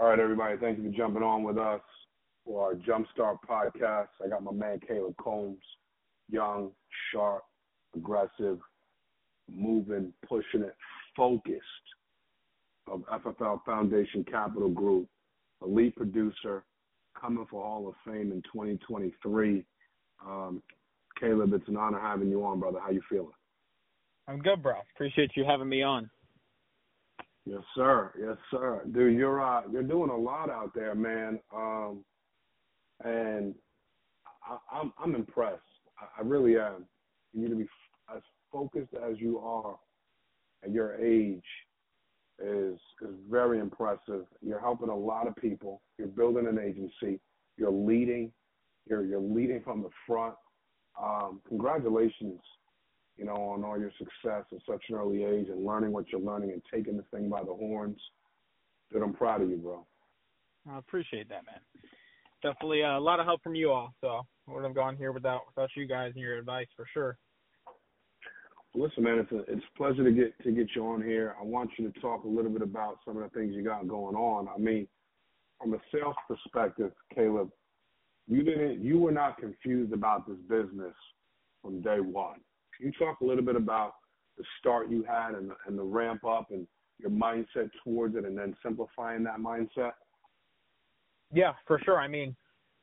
All right, everybody. Thank you for jumping on with us for our Jumpstart podcast. I got my man Caleb Coombes, young, sharp, aggressive, moving, pushing it, focused of FFL Foundation Capital Group, elite producer, coming for Hall of Fame in 2023. Um, Caleb, it's an honor having you on, brother. How you feeling? I'm good, bro. Appreciate you having me on. Yes, sir. Yes, sir. Dude, you're uh, you're doing a lot out there, man. Um, and I, I'm I'm impressed. I, I really am. You need to be as focused as you are at your age is is very impressive. You're helping a lot of people. You're building an agency. You're leading. You're you're leading from the front. Um, congratulations, you know, on all your success at such an early age and learning what you're learning and taking this thing by the horns. Dude, I'm proud of you, bro. I appreciate that, man. Definitely uh, a lot of help from you all. So I wouldn't have gone here without without you guys and your advice for sure. Listen, man, it's a it's a pleasure to get to get you on here. I want you to talk a little bit about some of the things you got going on. I mean, from a sales perspective, Caleb, you didn't you were not confused about this business from day one. Can you talk a little bit about the start you had and the, and the ramp up and your mindset towards it, and then simplifying that mindset? Yeah, for sure. I mean,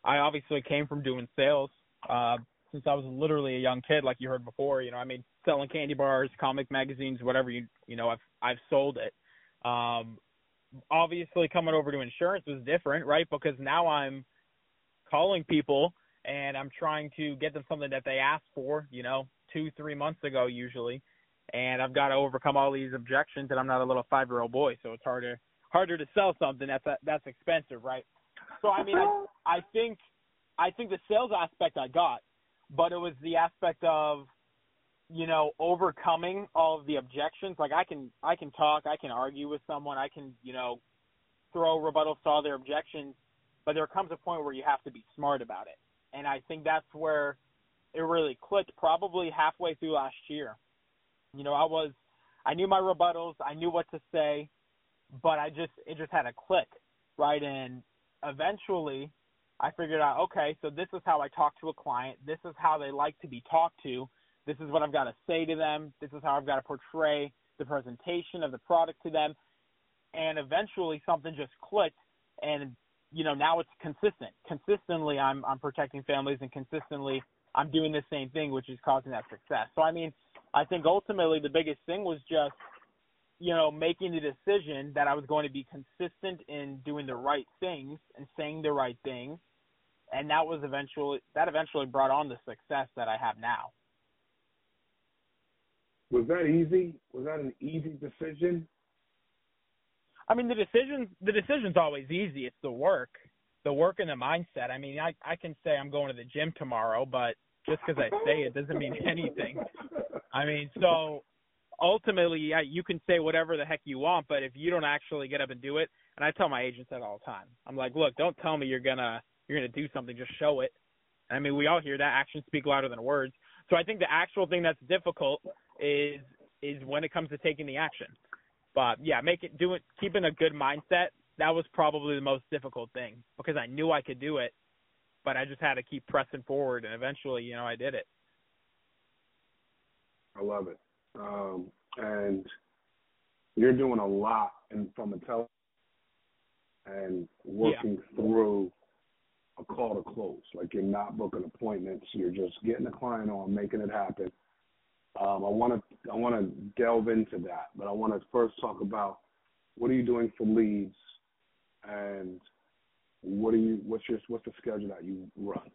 I obviously came from doing sales. Uh, since I was literally a young kid, like you heard before. You know, I mean, selling candy bars, comic magazines, whatever you you know, I've I've sold it. Um, obviously, coming over to insurance was different, right? Because now I'm calling people and I'm trying to get them something that they asked for. You know, two three months ago usually, and I've got to overcome all these objections. And I'm not a little five year old boy, so it's harder harder to sell something that's that's expensive, right? So I mean, I, I think I think the sales aspect I got but it was the aspect of you know overcoming all of the objections like i can i can talk i can argue with someone i can you know throw rebuttals to all their objections but there comes a point where you have to be smart about it and i think that's where it really clicked probably halfway through last year you know i was i knew my rebuttals i knew what to say but i just it just had to click right and eventually I figured out, okay, so this is how I talk to a client. This is how they like to be talked to. This is what I've got to say to them. This is how I've got to portray the presentation of the product to them. And eventually something just clicked and you know, now it's consistent. Consistently I'm I'm protecting families and consistently I'm doing the same thing which is causing that success. So I mean, I think ultimately the biggest thing was just you know, making the decision that I was going to be consistent in doing the right things and saying the right things, and that was eventually that eventually brought on the success that I have now. Was that easy? Was that an easy decision? I mean, the decision the decision's always easy. It's the work, the work and the mindset. I mean, I I can say I'm going to the gym tomorrow, but just because I say it doesn't mean anything. I mean, so ultimately, yeah, you can say whatever the heck you want, but if you don't actually get up and do it, and I tell my agents that all the time, I'm like, look, don't tell me you're gonna you're gonna do something, just show it. I mean, we all hear that actions speak louder than words. So I think the actual thing that's difficult is is when it comes to taking the action. But yeah, make it do it, keeping a good mindset. That was probably the most difficult thing because I knew I could do it, but I just had to keep pressing forward, and eventually, you know, I did it. I love it um, and you're doing a lot in, from a tele and working yeah. through a call to close. Like you're not booking appointments, you're just getting the client on, making it happen. Um, I want to I want to delve into that, but I want to first talk about what are you doing for leads, and what are you what's your what's the schedule that you run?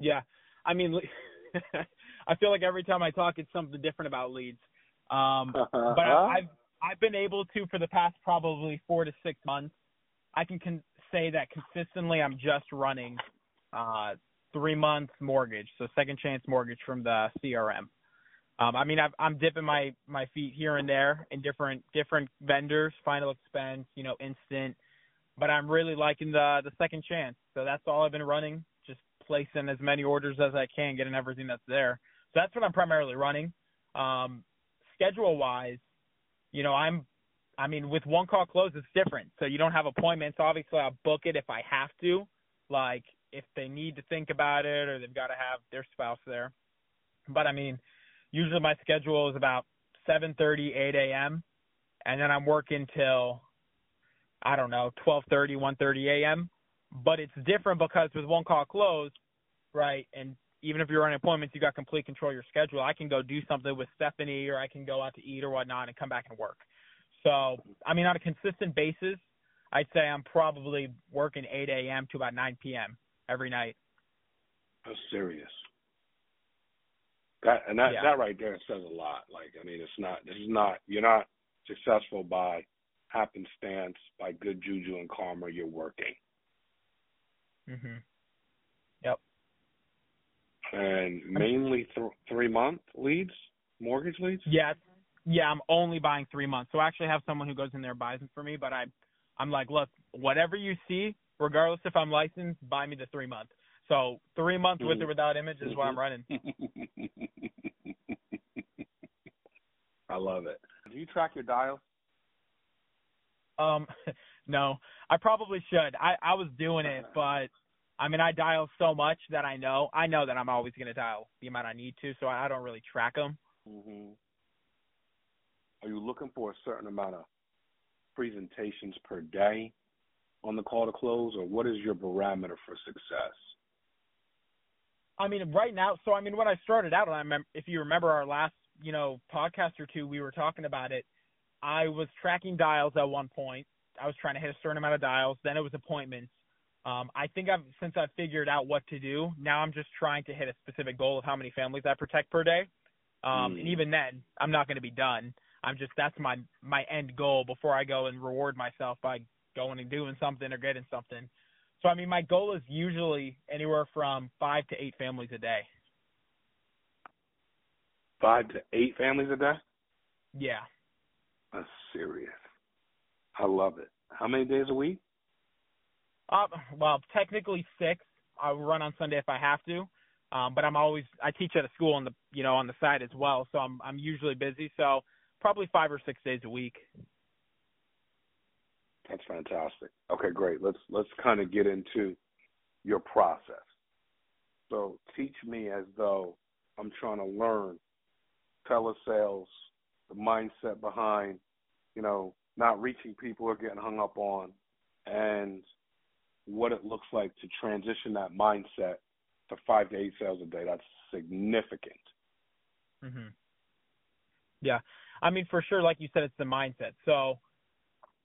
Yeah, I mean, I feel like every time I talk, it's something different about leads. Um, but I, I've I've been able to for the past probably four to six months. I can con- say that consistently I'm just running uh, three months mortgage, so second chance mortgage from the CRM. Um, I mean, I've, I'm dipping my my feet here and there in different different vendors, final expense, you know, instant. But I'm really liking the the second chance, so that's all I've been running just placing as many orders as I can, getting everything that's there. So that's what I'm primarily running. Um, schedule wise, you know, I'm I mean, with one call close, it's different. So you don't have appointments. Obviously, I'll book it if I have to, like if they need to think about it or they've got to have their spouse there. But I mean, usually my schedule is about 7:30, 8 a.m. and then I'm working till I don't know 12:30, 1:30 a.m. But it's different because with one call closed, right? And even if you're on appointments, you got complete control of your schedule. I can go do something with Stephanie, or I can go out to eat or whatnot, and come back and work. So, I mean, on a consistent basis, I'd say I'm probably working 8 a.m. to about 9 p.m. every night. That's serious. That and that Yeah. that right there says a lot. Like I mean, it's not. This is not. You're not successful by happenstance, by good juju and karma. You're working, Mhm. Yep. and mainly th- three month leads, mortgage leads. Yeah. Yeah, I'm only buying three months. So I actually have someone who goes in there and buys them for me, but I I'm like, look, whatever you see, regardless if I'm licensed, buy me the three month. So three months with or without image is what I'm running. I love it. Do you track your dials? Um, no, I probably should. I I was doing it, but I mean, I dial so much that I know I know that I'm always going to dial the amount I need to, so I don't really track them. hmm Are you looking for a certain amount of presentations per day on the call to close, or what is your barometer for success? I mean, right now, so I mean, when I started out, I remember, if you remember our last, you know, podcast or two, we were talking about it. I was tracking dials at one point. I was trying to hit a certain amount of dials. Then it was appointments. Um, I think I've since I've figured out what to do. Now I'm just trying to hit a specific goal of how many families I protect per day. Um, Mm. And even then, I'm not going to be done. I'm just that's my my end goal before I go and reward myself by going and doing something or getting something. So I mean, my goal is usually anywhere from five to eight families a day. Five to eight families a day? Yeah. Serious. I love it. How many days a week? Uh, well, technically six. I run on Sunday if I have to. Um, but I'm always I teach at a school on the you know on the side as well, so I'm I'm usually busy. So probably five or six days a week. That's fantastic. Okay, great. Let's let's kind of get into your process. So teach me as though I'm trying to learn telesales, the mindset behind, you know, not reaching people or getting hung up on, and what it looks like to transition that mindset to five to eight sales a day. That's significant. hmm Yeah, I mean for sure, like you said, it's the mindset. So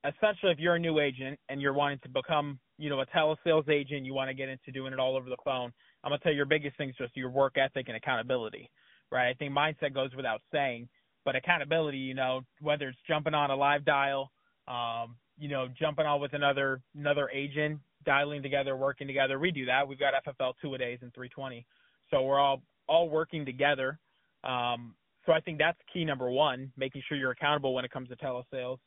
essentially, if you're a new agent and you're wanting to become, you know, a telesales agent, you want to get into doing it all over the phone. I'm gonna tell you your biggest thing is just your work ethic and accountability, right? I think mindset goes without saying, but accountability, you know, whether it's jumping on a live dial, um, you know, jumping on with another another agent, dialing together, working together. We do that. We've got FFL two a days and 320, so we're all all working together. Um, so I think that's key number one, making sure you're accountable when it comes to telesales.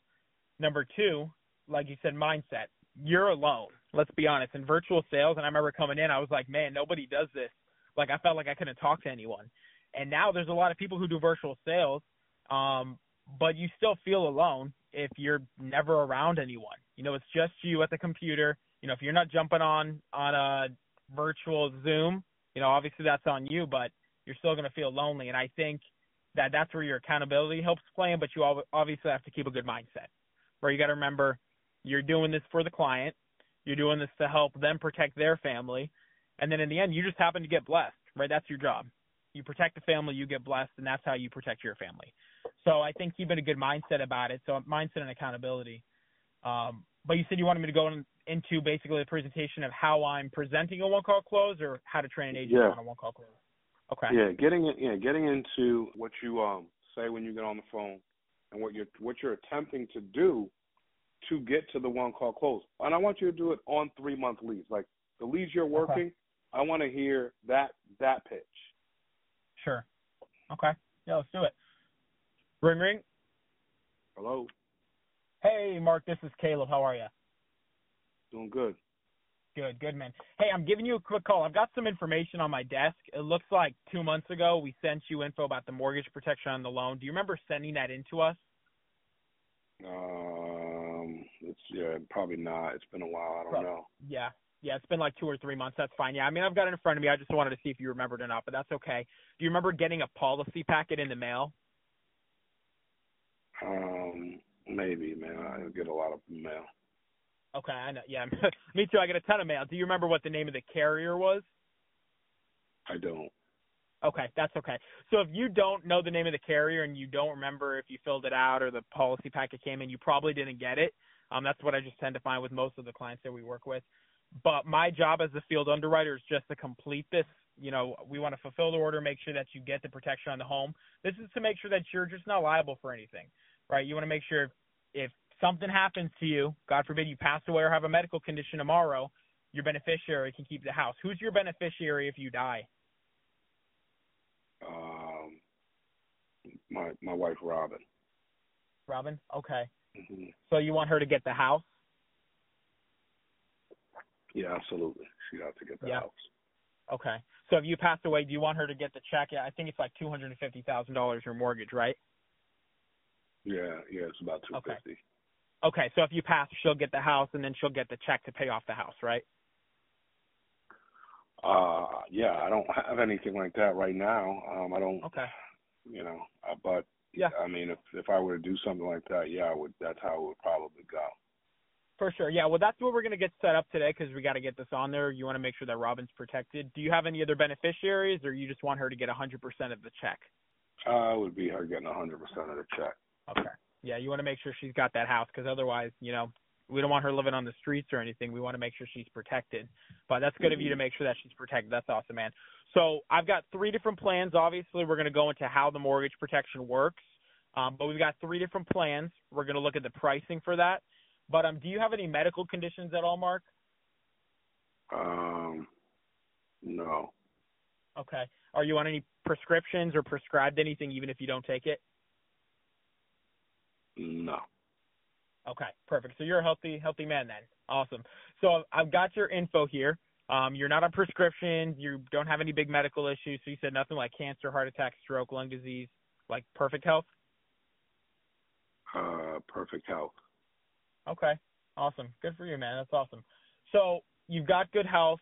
Number two, like you said, mindset. You're alone. Let's be honest. In virtual sales, and I remember coming in, I was like, man, nobody does this. Like I felt like I couldn't talk to anyone. And now there's a lot of people who do virtual sales, um, but you still feel alone if you're never around anyone. You know, it's just you at the computer. You know, if you're not jumping on on a virtual Zoom, you know, obviously that's on you, but you're still going to feel lonely. And I think that that's where your accountability helps play in, but you obviously have to keep a good mindset. Where you got to remember you're doing this for the client, you're doing this to help them protect their family, and then in the end, you just happen to get blessed, right? That's your job. You protect the family, you get blessed, and that's how you protect your family. So I think keeping a good mindset about it. So mindset and accountability. Um, but you said you wanted me to go in, into basically a presentation of how I'm presenting a one call close or how to train an agent Yeah. on a one call close. Okay. Yeah, getting. Yeah, getting into what you um say when you get on the phone, and what you're what you're attempting to do to get to the one call close. And I want you to do it on three month leads. Like the leads you're working, I want to hear that that pitch. Sure. Okay. Yeah, let's do it. Ring ring. Hello, Hey, Mark, this is Caleb. How are you? doing good. Good, good, man. Hey, I'm giving you a quick call. I've got some information on my desk. It looks like two months ago we sent you info about the mortgage protection on the loan. Do you remember sending that in to us? Um, it's yeah, probably not. It's been a while. I don't Pro- know. Yeah. Yeah, it's been like two or three months. That's fine. Yeah, I mean, I've got it in front of me. I just wanted to see if you remembered or not, but that's okay. Do you remember getting a policy packet in the mail? Um, maybe, man. I get a lot of mail. Okay, I know. Yeah, me too. I get a ton of mail. Do you remember what the name of the carrier was? I don't. Okay, that's okay. So if you don't know the name of the carrier and you don't remember if you filled it out or the policy packet came in, you probably didn't get it. Um, that's what I just tend to find with most of the clients that we work with. But my job as the field underwriter is just to complete this. You know, we want to fulfill the order, make sure that you get the protection on the home. This is to make sure that you're just not liable for anything, right? You want to make sure if, something happens to you, God forbid you pass away or have a medical condition tomorrow, your beneficiary can keep the house. Who's your beneficiary if you die? Um, my my wife Robin. Robin? Okay. hmm So you want her to get the house? Yeah, absolutely. She'd have to get the Yeah. house. Okay. So if you pass away, do you want her to get the check? I think it's like two hundred and fifty thousand dollars your mortgage, right? Yeah, yeah, it's about two fifty. Okay, so if you pass, she'll get the house, and then she'll get the check to pay off the house, right? Uh, yeah, I don't have anything like that right now. Um, I don't, Okay. you know, uh, but Yeah. I mean, if if I were to do something like that, yeah, I would. That's how it would probably go. For sure. Yeah. Well, that's what we're gonna get set up today because we got to get this on there. You want to make sure that Robin's protected. Do you have any other beneficiaries, or you just want her to get a hundred percent of the check? Uh, it would be her getting a hundred percent of the check. Okay. Yeah, you want to make sure she's got that house because otherwise, you know, we don't want her living on the streets or anything. We want to make sure she's protected. But that's good of you to make sure that she's protected. That's awesome, man. So I've got three different plans. Obviously, we're going to go into how the mortgage protection works. Um, but we've got three different plans. We're going to look at the pricing for that. But um, do you have any medical conditions at all, Mark? Um, no, Okay. Are you on any prescriptions or prescribed anything, even if you don't take it? No. Okay, perfect. So you're a healthy, healthy man then. Awesome. So I've got your info here. Um, you're not on prescription. You don't have any big medical issues. So you said nothing like cancer, heart attack, stroke, lung disease, like perfect health. Uh, perfect health. Okay, awesome. Good for you, man. That's awesome. So you've got good health.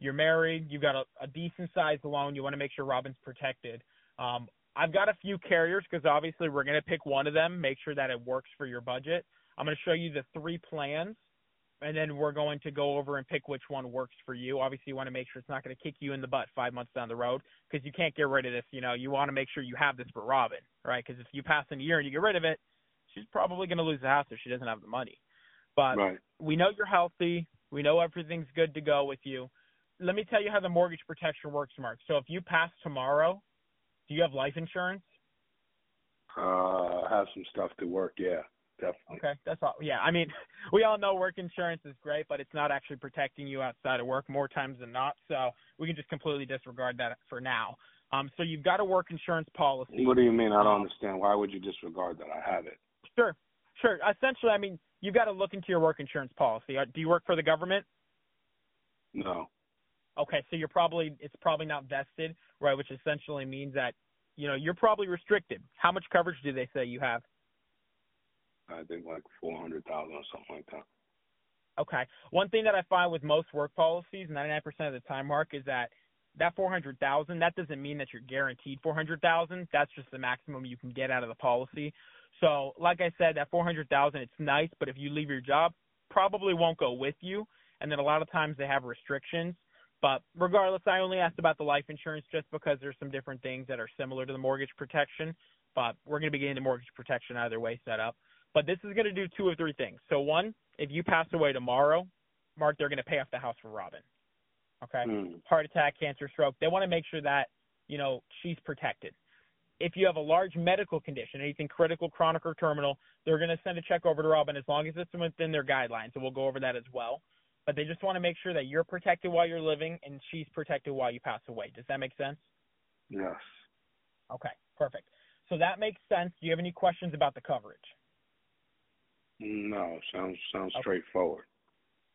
You're married. You've got a, a decent sized loan. You want to make sure Robin's protected. Um, I've got a few carriers because obviously we're going to pick one of them. Make sure that it works for your budget. I'm going to show you the three plans, and then we're going to go over and pick which one works for you. Obviously, you want to make sure it's not going to kick you in the butt five months down the road because you can't get rid of this. You know, you want to make sure you have this for Robin, right? Because if you pass in a year and you get rid of it, she's probably going to lose the house if she doesn't have the money. But Right. we know you're healthy. We know everything's good to go with you. Let me tell you how the mortgage protection works, Mark. So if you pass tomorrow, do you have life insurance? Uh, have some stuff to work. Yeah, definitely. Okay, that's all. Yeah, I mean, we all know work insurance is great, but it's not actually protecting you outside of work more times than not. So we can just completely disregard that for now. Um, so you've got a work insurance policy. What do you mean? I don't understand. Why would you disregard that? I have it. Sure, sure. Essentially, I mean, you've got to look into your work insurance policy. Uh, Do you work for the government? No. Okay, so you're probably it's probably not vested, right? Which essentially means that you know you're probably restricted. How much coverage do they say you have? I think like four hundred thousand or something like that. Okay. One thing that I find with most work policies, 99% of the time, Mark, is that that 400,000, that doesn't mean that you're guaranteed 400,000. That's just the maximum you can get out of the policy. So, like I said, that 400,000, it's nice, but if you leave your job, probably won't go with you. And then a lot of times they have restrictions. But regardless, I only asked about the life insurance just because there's some different things that are similar to the mortgage protection. But we're going to be getting the mortgage protection either way set up. But this is going to do two or three things. So one, if you pass away tomorrow, Mark, they're going to pay off the house for Robin. Okay. Hmm. Heart attack, cancer, stroke. They want to make sure that you know she's protected. If you have a large medical condition, anything critical, chronic, or terminal, they're going to send a check over to Robin as long as it's within their guidelines. So we'll go over that as well. But they just want to make sure that you're protected while you're living and she's protected while you pass away. Does that make sense? Yes. Okay, perfect. So that makes sense. Do you have any questions about the coverage? No. Sounds sounds Okay. straightforward.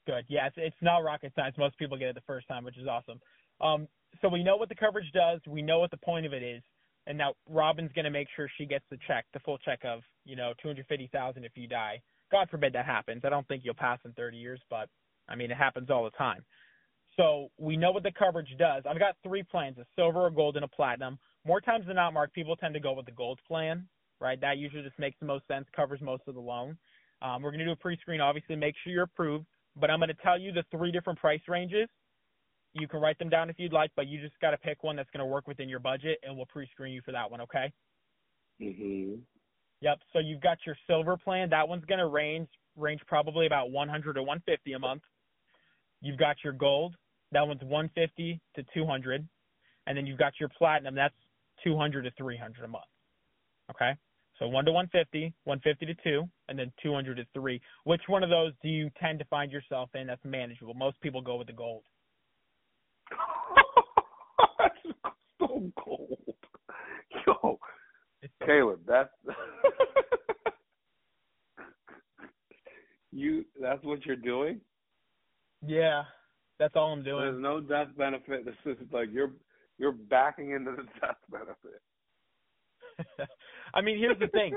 Good. Yeah, it's, it's not rocket science. Most people get it the first time, which is awesome. Um, so we know what the coverage does. We know what the point of it is. and now Robin's going to make sure she gets the check, the full check of you know two hundred fifty thousand if you die. God forbid that happens. I don't think you'll pass in thirty years, but I mean it happens all the time. So we know what the coverage does. I've got three plans: a silver, a gold, and a platinum. More times than not, Mark, people tend to go with the gold plan, right? That usually just makes the most sense, covers most of the loan. Um, we're going to do a pre-screen, obviously, make sure you're approved. But I'm going to tell you the three different price ranges. You can write them down if you'd like, but you just got to pick one that's going to work within your budget, and we'll pre-screen you for that one. Okay? Mhm. Yep. So you've got your silver plan. That one's going to range range probably about 100 to 150 a month. You've got your gold. That one's 150 to 200, and then you've got your platinum. That's 200 to 300 a month. Okay. So one to 150, 150 to two, and then 200 to three. Which one of those do you tend to find yourself in that's manageable? Most people go with the gold. that's so cold. Yo, Caleb, that's you. That's what you're doing. Yeah, that's all I'm doing. There's no death benefit. This is like you're you're backing into the death benefit. I mean, here's the thing.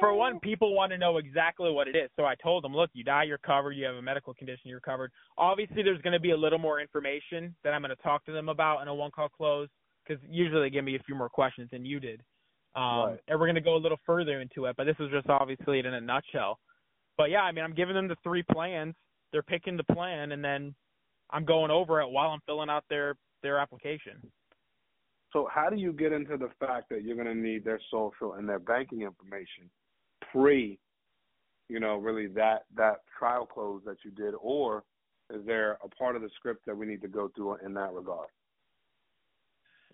For one, people want to know exactly what it is. So I told them, look, you die, you're covered. You have a medical condition, you're covered. Obviously, there's going to be a little more information that I'm going to talk to them about in a one call close because usually they give me a few more questions than you did. Um, Right. And we're going to go a little further into it, but this is just obviously it in a nutshell. But yeah, I mean, I'm giving them the three plans. They're picking the plan, and then I'm going over it while I'm filling out their their application. So how do you get into the fact that you're going to need their social and their banking information pre, you know, really that that trial close that you did, or is there a part of the script that we need to go through in that regard?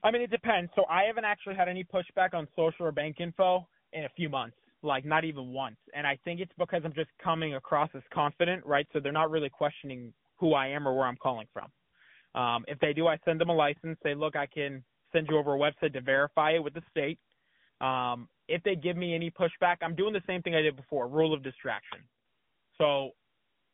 I mean, it depends. So I haven't actually had any pushback on social or bank info in a few months, like not even once. And I think it's because I'm just coming across as confident, right? So they're not really questioning who I am or where I'm calling from. Um, if they do, I send them a license. Say, look, I can send you over a website to verify it with the state. Um, if they give me any pushback, I'm doing the same thing I did before, rule of distraction. So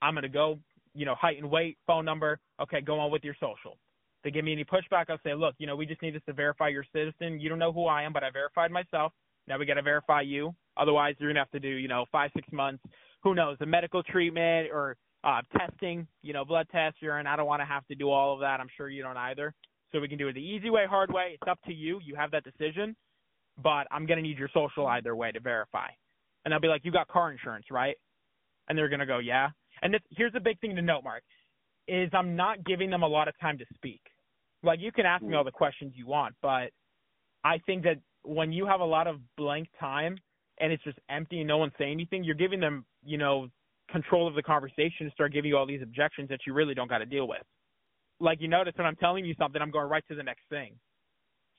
I'm going to go, you know, height and weight, phone number. Okay, go on with your social they give me any pushback, I'll say, look, you know, we just need this to verify your citizen. You don't know who I am, but I verified myself. Now we got to verify you. Otherwise, you're gonna have to do, you know, five, six months. Who knows, a medical treatment or uh, testing, you know, blood tests, urine. I don't want to have to do all of that. I'm sure you don't either. So we can do it the easy way, hard way. It's up to you. You have that decision. But I'm gonna need your social either way to verify. And I'll be like, you got car insurance, right? And they're gonna go, yeah. And this, here's a big thing to note, Mark, is I'm not giving them a lot of time to speak like you can ask me all the questions you want, but I think that when you have a lot of blank time and it's just empty and no one's saying anything, you're giving them, you know, control of the conversation to start giving you all these objections that you really don't got to deal with. Like you notice when I'm telling you something, I'm going right to the next thing.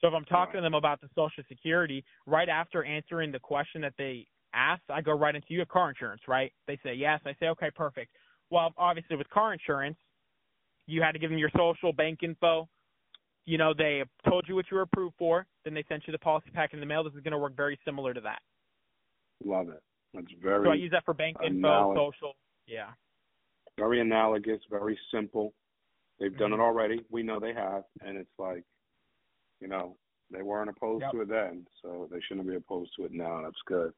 So if I'm talking to them about the Social Security, right after answering the question that they asked, I go right into you have car insurance, right? They say yes. I say okay, perfect. Well, obviously with car insurance, you had to give them your social, bank info, you know, they told you what you were approved for, then they sent you the policy pack in the mail. This is going to work very similar to that. Love it. That's very. So I use that for bank info, social. Yeah. very analogous, very simple. They've done Mm-hmm. it already. We know they have, and it's like, you know, they weren't opposed Yep. to it then, so they shouldn't be opposed to it now. That's good.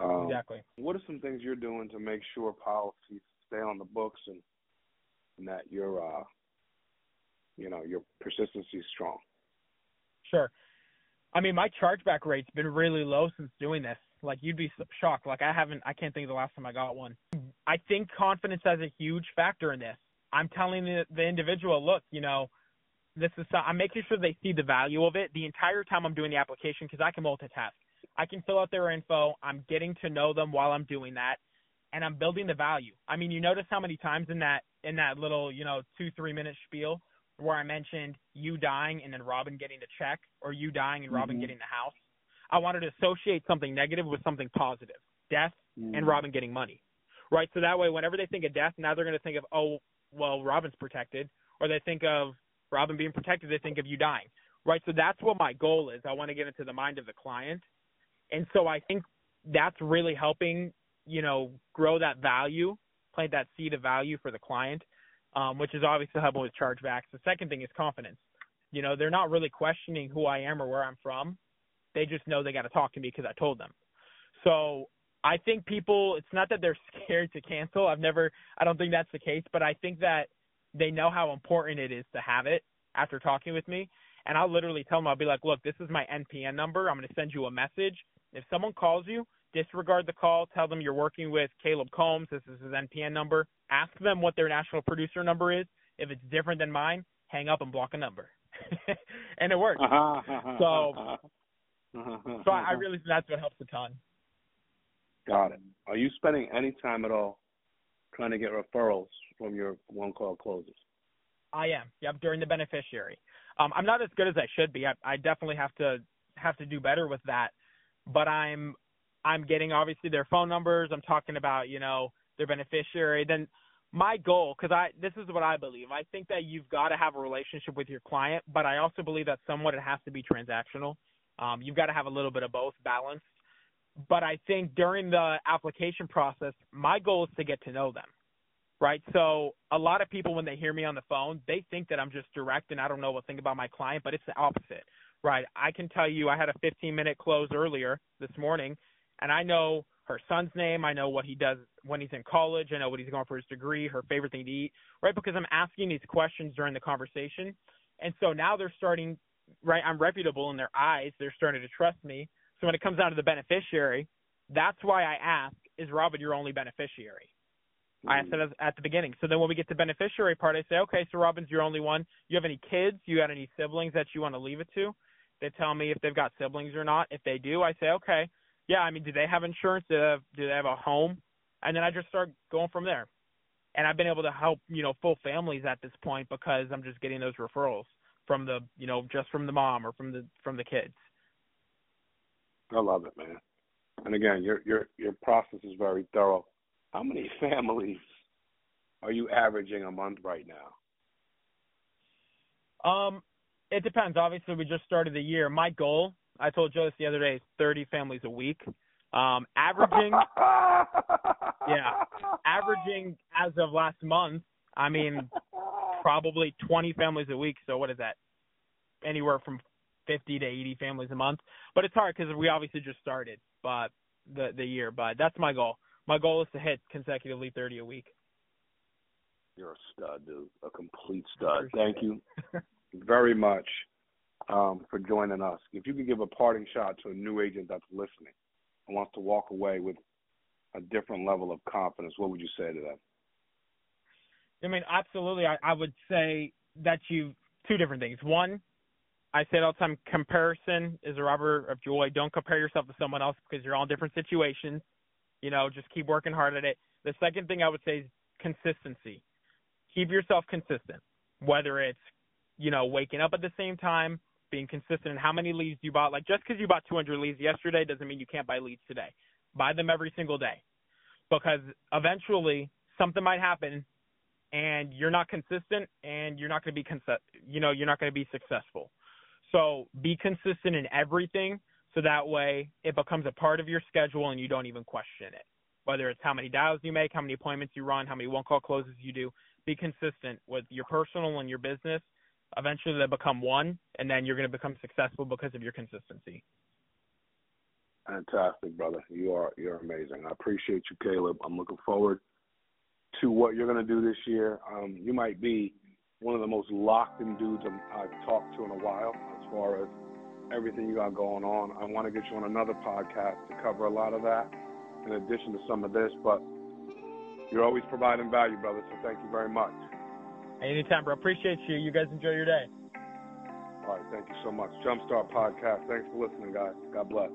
Um, Exactly. What are some things you're doing to make sure policies stay on the books and, and that your, uh, you know, your persistency is strong? Sure. I mean, my chargeback rate's been really low since doing this. Like you'd be shocked. Like I haven't, I can't think of the last time I got one. I think confidence has a huge factor in this. I'm telling the, the individual, look, you know, this is. I'm making sure they see the value of it the entire time I'm doing the application because I can multitask. I can fill out their info. I'm getting to know them while I'm doing that, and I'm building the value. I mean, you notice how many times in that in that little, you know, two three minute spiel where I mentioned you dying and then Robin getting the check, or you dying and Robin Mhm. getting the house. I wanted to associate something negative with something positive. Death and Robin getting money. Right? So that way whenever they think of death, now they're gonna think of, oh, well, Robin's protected. Or they think of Robin being protected, they think of you dying. Right? So that's what my goal is. I want to get into the mind of the client. And so I think that's really helping, you know, grow that value, plant that seed of value for the client, um, which is obviously helping with chargebacks. The second thing is confidence. You know, they're not really questioning who I am or where I'm from. They just know they got to talk to me because I told them. So I think people, it's not that they're scared to cancel. I've never, I don't think that's the case, but I think that they know how important it is to have it after talking with me. And I'll literally tell them, I'll be like, look, this is my NPN number. I'm going to send you a message. If someone calls you, disregard the call. Tell them you're working with Caleb Coombes. This is his NPN number. Ask them what their national producer number is. If it's different than mine, hang up and block a number. and it works. Uh-huh, uh-huh, so, uh-huh. So I really think that's what helps a ton. Got it. Are you spending any time at all trying to get referrals from your one call closers? I am. Yep, during the beneficiary. Um, I'm not as good as I should be. I, I definitely have to have to do better with that. But I'm I'm getting obviously their phone numbers. I'm talking about you know their beneficiary. Then my goal, because I this is what I believe. I think that you've got to have a relationship with your client, but I also believe that somewhat it has to be transactional. Um, you've got to have a little bit of both balanced. But I think during the application process, my goal is to get to know them right? So a lot of people, when they hear me on the phone, they think that I'm just direct and I don't know what think about my client, but it's the opposite, right? I can tell you I had a 15 minute close earlier this morning, and I know her son's name. I know what he does when he's in college. I know what he's going for his degree, her favorite thing to eat, right? Because I'm asking these questions during the conversation. And so now they're starting, right? I'm reputable in their eyes. They're starting to trust me. So when it comes down to the beneficiary, that's why I ask, is Robin your only beneficiary? I said at the beginning. So then when we get to beneficiary part, I say, okay, so Robin's your only one. You have any kids? You got any siblings that you want to leave it to? They tell me if they've got siblings or not. If they do, I say, okay, yeah. I mean, do they have insurance? Do they have, do they have a home? And then I just start going from there. And I've been able to help, you know, full families at this point because I'm just getting those referrals from the, you know, just from the mom or from the from the kids. I love it, man. And again, your your your process is very thorough how many families are you averaging a month right now? Um, it depends. Obviously, we just started the year. My goal, I told Joe this the other day, is 30 families a week. Um, averaging, yeah, averaging as of last month. I mean, probably 20 families a week. So what is that? Anywhere from 50 to 80 families a month. But it's hard because we obviously just started, but the the year. But that's my goal my goal is to hit consecutively 30 a week. You're a stud, dude. A complete stud. Thank you very much um, for joining us. If you could give a parting shot to a new agent that's listening and wants to walk away with a different level of confidence, what would you say to them? I mean, absolutely. I, I would say that you two different things. One, I say all the time: comparison is a robber of joy. Don't compare yourself to someone else because you're all in different situations. You know, just keep working hard at it. The second thing I would say is consistency. Keep yourself consistent, whether it's, you know, waking up at the same time, being consistent in how many leads you bought. Like just because you bought 200 leads yesterday doesn't mean you can't buy leads today. Buy them every single day because eventually something might happen and you're not consistent and you're not going to be you know, you're not going to be successful. So be consistent in everything so that way it becomes a part of your schedule and you don't even question it. Whether it's how many dials you make, how many appointments you run, how many one call closes you do, be consistent with your personal and your business. Eventually they become one and then you're going to become successful because of your consistency. Fantastic, brother. You are you're amazing. I appreciate you, Caleb. I'm looking forward to what you're going to do this year. Um, you might be one of the most locked in dudes I've talked to in a while as far as everything you got going on. I want to get you on another podcast to cover a lot of that in addition to some of this, but you're always providing value, brother, so thank you very much. Anytime, bro. Appreciate you. You guys enjoy your day. All right, thank you so much. Jumpstart Podcast. Thanks for listening, guys. God bless.